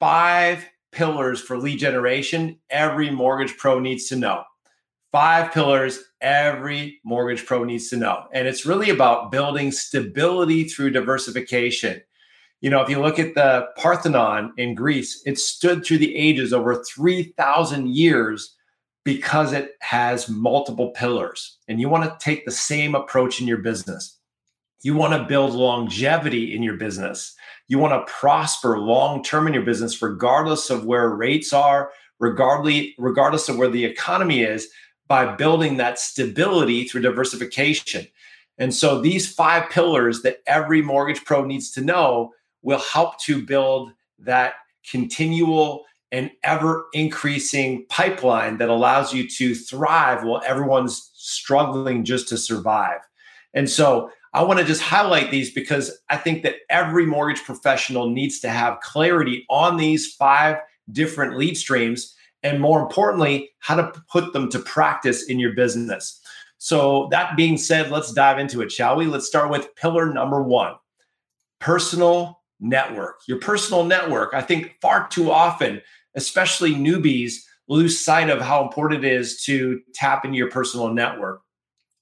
five pillars for lead generation every mortgage pro needs to know. Five pillars every mortgage pro needs to know. And it's really about building stability through diversification. You know, if you look at the Parthenon in Greece, it stood through the ages over 3,000 years because it has multiple pillars. And you want to take the same approach in your business. You want to build longevity in your business. You want to prosper long term in your business, regardless of where rates are, regardless, of where the economy is, by building that stability through diversification. And so these five pillars that every mortgage pro needs to know will help to build that continual and ever increasing pipeline that allows you to thrive while everyone's struggling just to survive. And so I want to just highlight these because I think that every mortgage professional needs to have clarity on these five different lead streams and more importantly, how to put them to practice in your business. So, that being said, let's dive into it, shall we? Let's start with pillar number one personal network. Your personal network, I think far too often, especially newbies, lose sight of how important it is to tap into your personal network.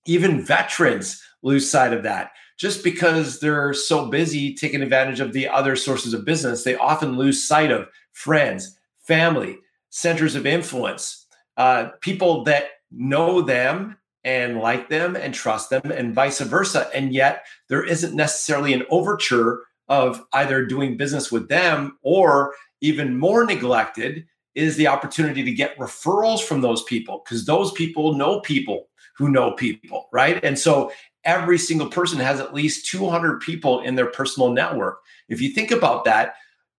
Even veterans lose sight of that. Just because they're so busy taking advantage of the other sources of business, they often lose sight of friends, family, centers of influence, uh, people that know them and like them and trust them, and vice versa. And yet, there isn't necessarily an overture of either doing business with them or even more neglected is the opportunity to get referrals from those people because those people know people who know people, right? And so every single person has at least 200 people in their personal network. If you think about that,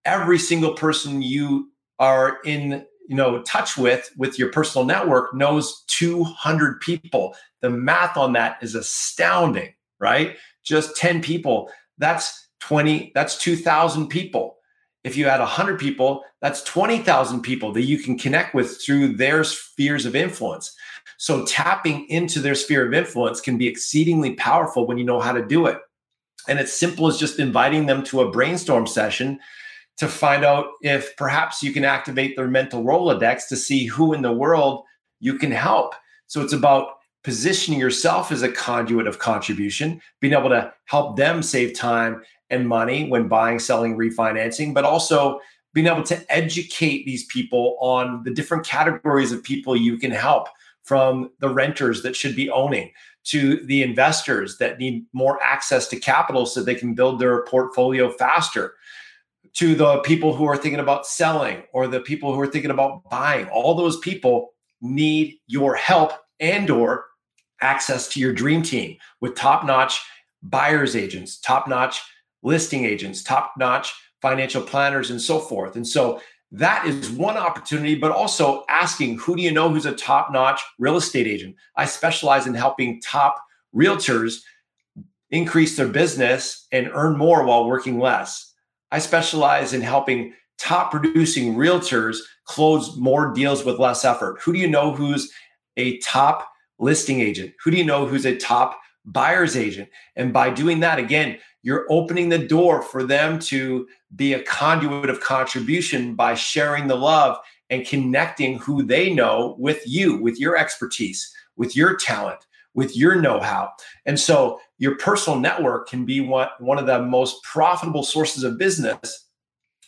every single person you are in you know touch with with your personal network knows 200 people. The math on that is astounding right? Just 10 people that's 20 that's 2000 people. If you had 100 people that's 20000 people that you can connect with through their spheres of influence so tapping into their sphere of influence can be exceedingly powerful when you know how to do it. And it's simple as just inviting them to a brainstorm session to find out if perhaps you can activate their mental Rolodex to see who in the world you can help. So it's about positioning yourself as a conduit of contribution, being able to help them save time and money when buying, selling, refinancing, but also being able to educate these people on the different categories of people you can help from the renters that should be owning to the investors that need more access to capital so they can build their portfolio faster to the people who are thinking about selling or the people who are thinking about buying. All those people need your help and or access to your dream team with top-notch buyers agents top-notch listing agents top-notch financial planners and so forth. And so that is one opportunity, but also asking who do you know who's a top notch real estate agent? I specialize in helping top realtors increase their business and earn more while working less. I specialize in helping top producing realtors close more deals with less effort. Who do you know who's a top listing agent? Who do you know who's a top buyer's agent? And by doing that, again, you're opening the door for them to be a conduit of contribution by sharing the love and connecting who they know with you, with your expertise, with your talent, with your know how. And so your personal network can be one, one of the most profitable sources of business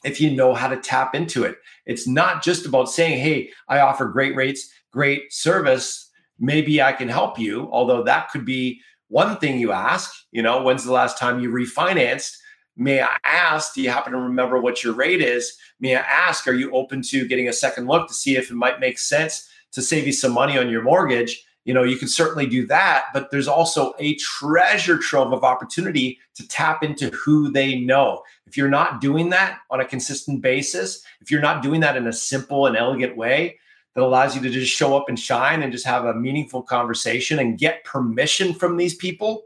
if you know how to tap into it. It's not just about saying, hey, I offer great rates, great service. Maybe I can help you, although that could be one thing you ask, you know, when's the last time you refinanced? May I ask, do you happen to remember what your rate is? May I ask, are you open to getting a second look to see if it might make sense to save you some money on your mortgage? You know, you can certainly do that, but there's also a treasure trove of opportunity to tap into who they know. If you're not doing that on a consistent basis, if you're not doing that in a simple and elegant way that allows you to just show up and shine and just have a meaningful conversation and get permission from these people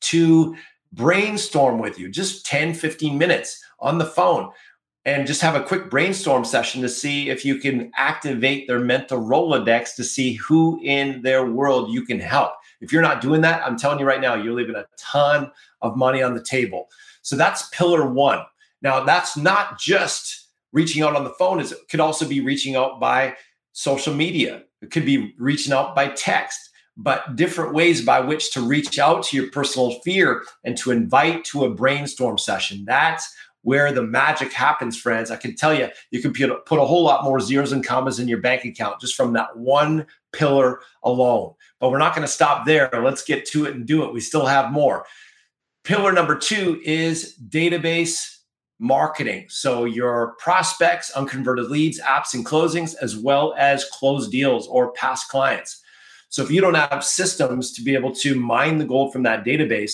to brainstorm with you, just 10, 15 minutes on the phone and just have a quick brainstorm session to see if you can activate their mental Rolodex to see who in their world you can help. If you're not doing that, I'm telling you right now, you're leaving a ton of money on the table. So that's pillar one. Now, that's not just reaching out on the phone, it could also be reaching out by social media, it could be reaching out by text. But different ways by which to reach out to your personal fear and to invite to a brainstorm session. That's where the magic happens, friends. I can tell you, you can put a whole lot more zeros and commas in your bank account just from that one pillar alone. But we're not going to stop there. Let's get to it and do it. We still have more. Pillar number two is database marketing. So your prospects, unconverted leads, apps, and closings, as well as closed deals or past clients. So if you don't have systems to be able to mine the gold from that database,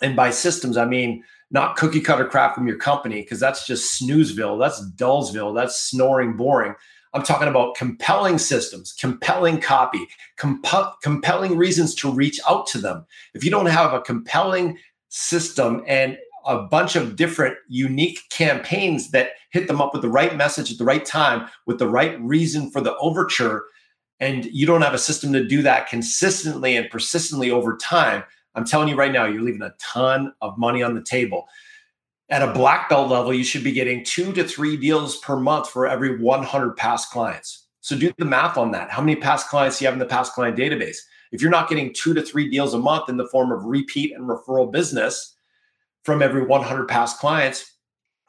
and by systems, I mean not cookie cutter crap from your company, because that's just snoozeville, that's dullsville, that's snoring boring. I'm talking about compelling systems, compelling copy, comp- compelling reasons to reach out to them. If you don't have a compelling system and a bunch of different unique campaigns that hit them up with the right message at the right time, with the right reason for the overture, and you don't have a system to do that consistently and persistently over time, I'm telling you right now, you're leaving a ton of money on the table. At a black belt level, you should be getting two to three deals per month for every 100 past clients. So do the math on that. How many past clients do you have in the past client database? If you're not getting two to three deals a month in the form of repeat and referral business from every 100 past clients,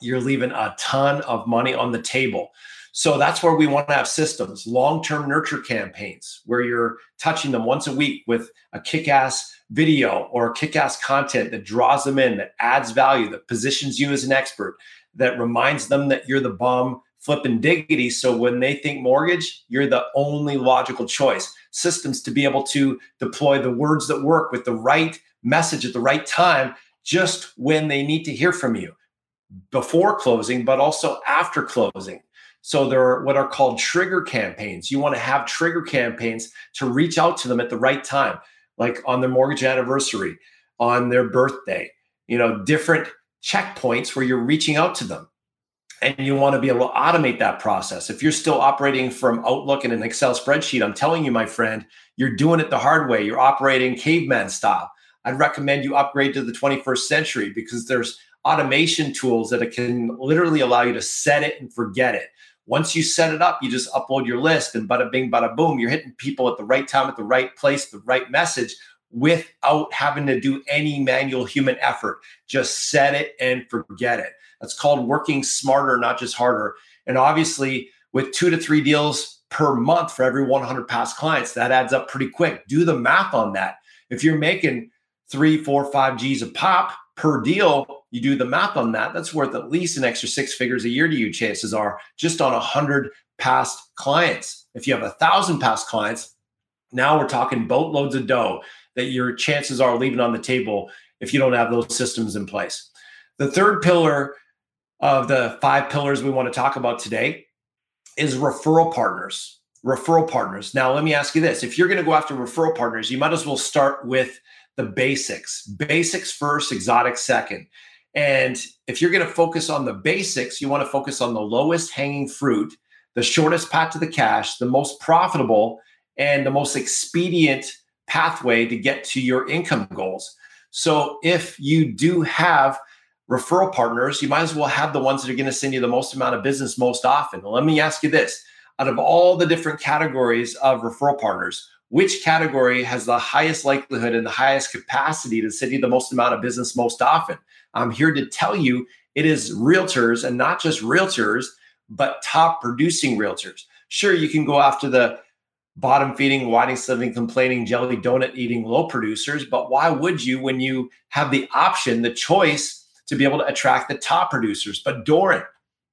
you're leaving a ton of money on the table. So that's where we want to have systems, long term nurture campaigns where you're touching them once a week with a kick ass video or kick ass content that draws them in, that adds value, that positions you as an expert, that reminds them that you're the bomb flipping diggity. So when they think mortgage, you're the only logical choice. Systems to be able to deploy the words that work with the right message at the right time, just when they need to hear from you before closing, but also after closing. So there are what are called trigger campaigns. You want to have trigger campaigns to reach out to them at the right time, like on their mortgage anniversary, on their birthday, you know, different checkpoints where you're reaching out to them. And you want to be able to automate that process. If you're still operating from Outlook and an Excel spreadsheet, I'm telling you, my friend, you're doing it the hard way. You're operating caveman style. I'd recommend you upgrade to the 21st century because there's automation tools that can literally allow you to set it and forget it. Once you set it up, you just upload your list and bada bing, bada boom, you're hitting people at the right time, at the right place, the right message without having to do any manual human effort. Just set it and forget it. That's called working smarter, not just harder. And obviously, with two to three deals per month for every 100 past clients, that adds up pretty quick. Do the math on that. If you're making three, four, five G's a pop per deal, you do the math on that, that's worth at least an extra six figures a year to you, chances are, just on a hundred past clients. If you have a thousand past clients, now we're talking boatloads of dough that your chances are leaving on the table if you don't have those systems in place. The third pillar of the five pillars we want to talk about today is referral partners. Referral partners. Now, let me ask you this if you're going to go after referral partners, you might as well start with the basics. Basics first, exotic second. And if you're going to focus on the basics, you want to focus on the lowest hanging fruit, the shortest path to the cash, the most profitable, and the most expedient pathway to get to your income goals. So if you do have referral partners, you might as well have the ones that are going to send you the most amount of business most often. Let me ask you this out of all the different categories of referral partners, which category has the highest likelihood and the highest capacity to send you the most amount of business most often? I'm here to tell you it is realtors and not just realtors, but top producing realtors. Sure, you can go after the bottom feeding, whining, sliving, complaining, jelly donut eating low producers, but why would you when you have the option, the choice to be able to attract the top producers? But Doran,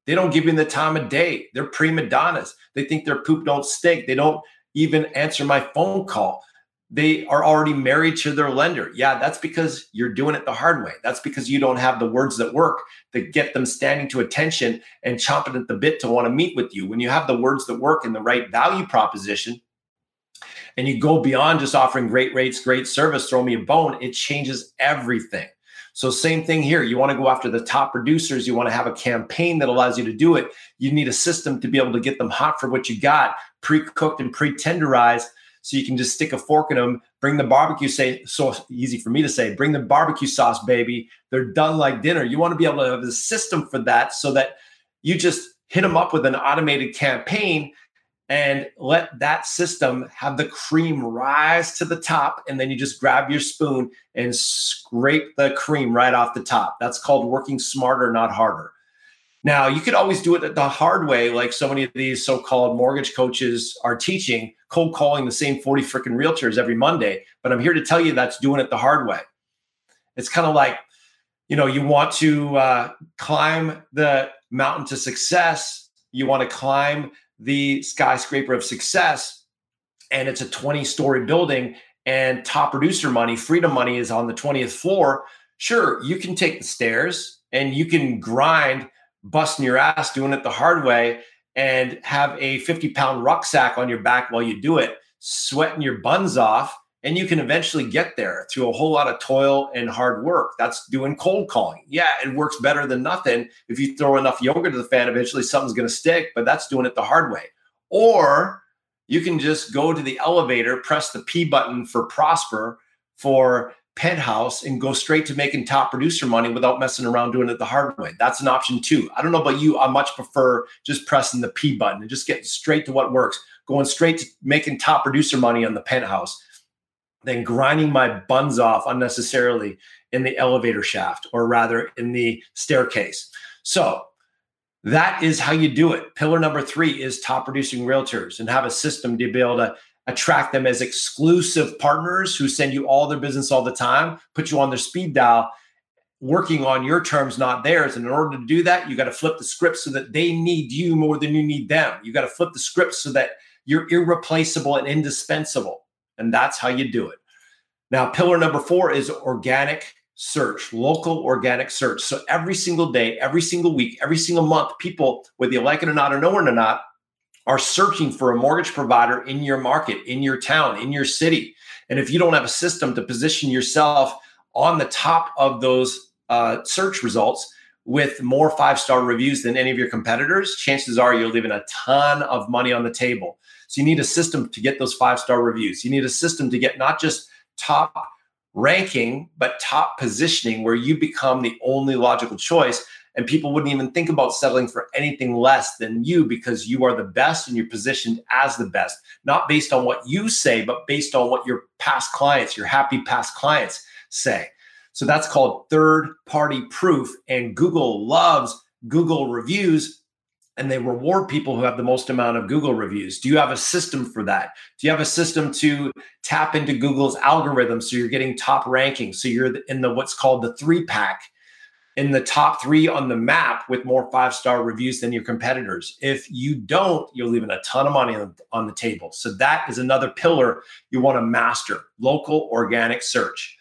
they don't give you the time of day. They're prima donnas. They think their poop don't stink. They don't even answer my phone call. they are already married to their lender. Yeah, that's because you're doing it the hard way. That's because you don't have the words that work that get them standing to attention and chomping at the bit to want to meet with you. When you have the words that work and the right value proposition, and you go beyond just offering great rates, great service, throw me a bone, it changes everything. So, same thing here. You want to go after the top producers. You want to have a campaign that allows you to do it. You need a system to be able to get them hot for what you got, pre cooked and pre tenderized. So you can just stick a fork in them, bring the barbecue, say, so easy for me to say, bring the barbecue sauce, baby. They're done like dinner. You want to be able to have a system for that so that you just hit them up with an automated campaign and let that system have the cream rise to the top. And then you just grab your spoon and scrape the cream right off the top. That's called working smarter, not harder. Now, you could always do it the hard way, like so many of these so called mortgage coaches are teaching, cold calling the same 40 freaking realtors every Monday. But I'm here to tell you that's doing it the hard way. It's kind of like, you know, you want to uh, climb the mountain to success, you want to climb the skyscraper of success and it's a 20 story building and top producer money, freedom money is on the 20th floor, sure, you can take the stairs and you can grind, busting your ass, doing it the hard way, and have a 50 pound rucksack on your back while you do it, sweating your buns off and you can eventually get there through a whole lot of toil and hard work. That's doing cold calling. Yeah, it works better than nothing. If you throw enough yogurt to the fan, eventually something's going to stick, but that's doing it the hard way. Or you can just go to the elevator, press the P button for Prosper for Penthouse, and go straight to making top producer money without messing around doing it the hard way. That's an option too. I don't know about you. I much prefer just pressing the P button and just getting straight to what works, going straight to making top producer money on the Penthouse than grinding my buns off unnecessarily in the elevator shaft or rather in the staircase. So that is how you do it. Pillar number three is top producing realtors and have a system to be able to attract them as exclusive partners who send you all their business all the time, put you on their speed dial, working on your terms, not theirs. And in order to do that, you got to flip the script so that they need you more than you need them. You got to flip the script so that you're irreplaceable and indispensable. And that's how you do it. Now, pillar number four is organic search, local organic search. So every single day, every single week, every single month, people, whether you like it or not or know it or not, are searching for a mortgage provider in your market, in your town, in your city. And if you don't have a system to position yourself on the top of those uh, search results with more five star reviews than any of your competitors, chances are you're leaving a ton of money on the table. So you need a system to get those five star reviews. You need a system to get not just top ranking, but top positioning where you become the only logical choice. And people wouldn't even think about settling for anything less than you because you are the best and you're positioned as the best, not based on what you say, but based on what your past clients, your happy past clients say. So that's called third party proof. And Google loves Google reviews and they reward people who have the most amount of Google reviews. Do you have a system for that? Do you have a system to tap into Google's algorithm so you're getting top rankings? So you're in the what's called the three pack, in the top three on the map with more five star reviews than your competitors. If you don't, you're leaving a ton of money on, on the table. So that is another pillar you want to master local organic search.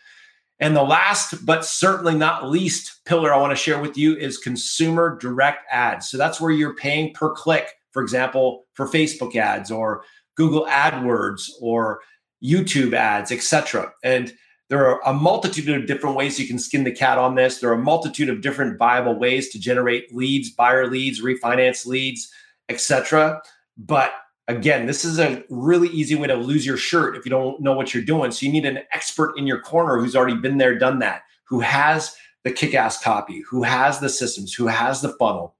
And the last, but certainly not least pillar I want to share with you is consumer direct ads. So that's where you're paying per click, for example, for Facebook ads or Google AdWords or YouTube ads, etc. And there are a multitude of different ways you can skin the cat on this. There are a multitude of different viable ways to generate leads, buyer leads, refinance leads, etc. But Again, this is a really easy way to lose your shirt if you don't know what you're doing. So you need an expert in your corner who's already been there, done that, who has the kick ass copy, who has the systems, who has the funnel,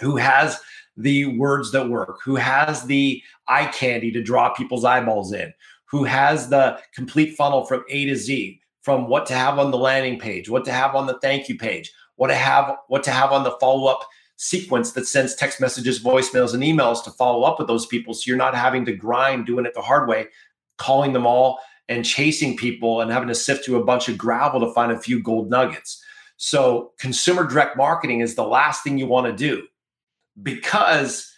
who has the words that work, who has the eye candy to draw people's eyeballs in, who has the complete funnel from A to Z, from what to have on the landing page, what to have on the thank you page, what to have what to have on the follow up sequence that sends text messages, voicemails, and emails to follow up with those people. So you're not having to grind doing it the hard way, calling them all and chasing people and having to sift through a bunch of gravel to find a few gold nuggets. So consumer direct marketing is the last thing you want to do because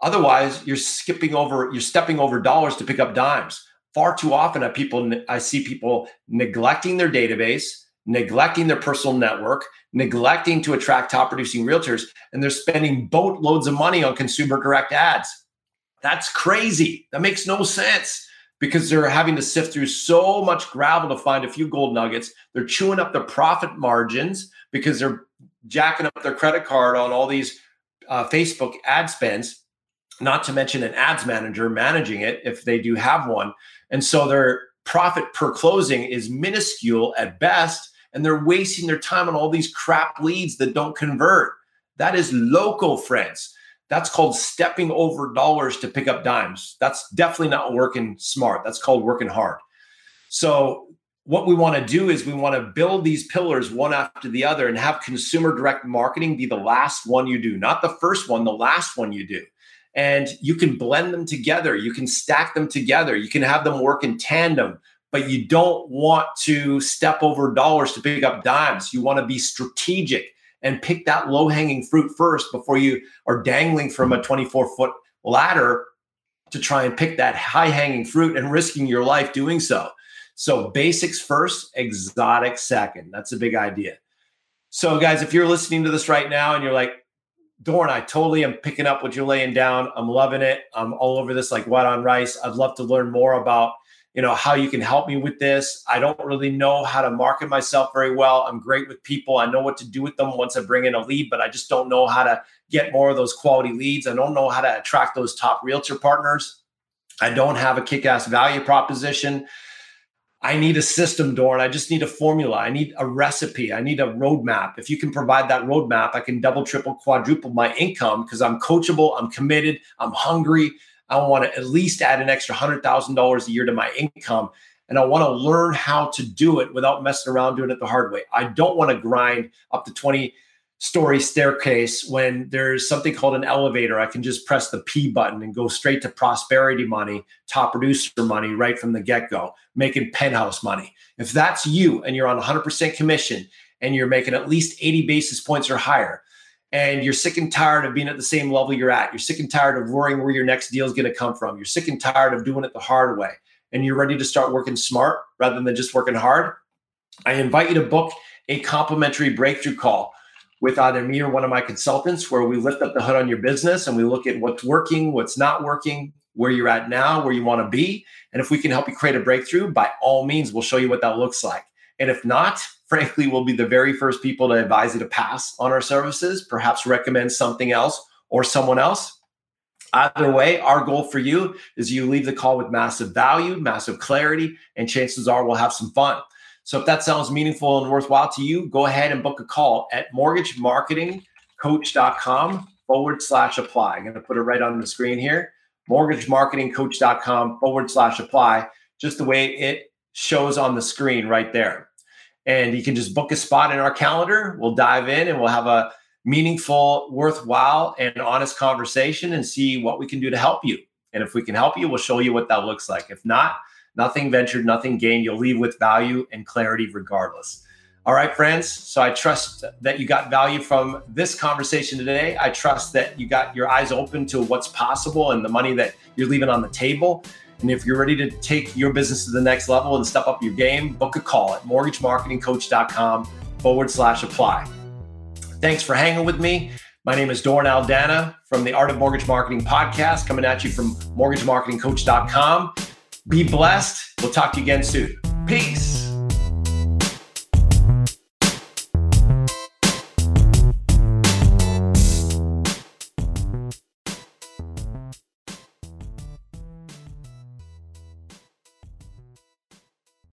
otherwise you're skipping over, you're stepping over dollars to pick up dimes. Far too often I people I see people neglecting their database, neglecting their personal network, neglecting to attract top producing realtors, and they're spending boatloads of money on consumer direct ads. That's crazy. That makes no sense because they're having to sift through so much gravel to find a few gold nuggets. They're chewing up their profit margins because they're jacking up their credit card on all these uh, Facebook ad spends, not to mention an ads manager managing it if they do have one. And so their profit per closing is minuscule at best, and they're wasting their time on all these crap leads that don't convert. That is local, friends. That's called stepping over dollars to pick up dimes. That's definitely not working smart. That's called working hard. So, what we want to do is we want to build these pillars one after the other and have consumer direct marketing be the last one you do, not the first one, the last one you do. And you can blend them together, you can stack them together, you can have them work in tandem, but you don't want to step over dollars to pick up dimes. You want to be strategic and pick that low hanging fruit first before you are dangling from a 24 foot ladder to try and pick that high hanging fruit and risking your life doing so. So, basics first, exotic second. That's a big idea. So, guys, if you're listening to this right now and you're like, Doran, I totally am picking up what you're laying down. I'm loving it. I'm all over this like white on rice. I'd love to learn more about you know how you can help me with this i don't really know how to market myself very well i'm great with people i know what to do with them once i bring in a lead but i just don't know how to get more of those quality leads i don't know how to attract those top realtor partners i don't have a kick-ass value proposition i need a system Doran i just need a formula i need a recipe i need a roadmap if you can provide that roadmap i can double triple quadruple my income because i'm coachable i'm committed i'm hungry I want to at least add an extra $100,000 a year to my income. And I want to learn how to do it without messing around doing it the hard way. I don't want to grind up to 20 story staircase when there's something called an elevator. I can just press the P button and go straight to prosperity money, top producer money right from the get go, making penthouse money. If that's you and you're on 100% commission and you're making at least 80 basis points or higher, and you're sick and tired of being at the same level you're at. You're sick and tired of worrying where your next deal is going to come from. You're sick and tired of doing it the hard way. And you're ready to start working smart rather than just working hard. I invite you to book a complimentary breakthrough call with either me or one of my consultants where we lift up the hood on your business and we look at what's working, what's not working, where you're at now, where you want to be. And if we can help you create a breakthrough, by all means, we'll show you what that looks like. And if not, frankly, we'll be the very first people to advise you to pass on our services, perhaps recommend something else or someone else. Either way, our goal for you is you leave the call with massive value, massive clarity, and chances are we'll have some fun. So if that sounds meaningful and worthwhile to you, go ahead and book a call at mortgagemarketingcoach.com forward slash apply. I'm going to put it right on the screen here mortgagemarketingcoach.com forward slash apply, just the way it shows on the screen right there and you can just book a spot in our calendar. We'll dive in and we'll have a meaningful, worthwhile, and honest conversation and see what we can do to help you. And if we can help you, we'll show you what that looks like. If not, nothing ventured, nothing gained. You'll leave with value and clarity regardless. All right, friends. So I trust that you got value from this conversation today. I trust that you got your eyes open to what's possible and the money that you're leaving on the table. And if you're ready to take your business to the next level and step up your game, book a call at mortgagemarketingcoach.com forward slash apply. Thanks for hanging with me. My name is Doran Aldana from the Art of Mortgage Marketing podcast, coming at you from mortgagemarketingcoach.com. Be blessed. We'll talk to you again soon. Peace.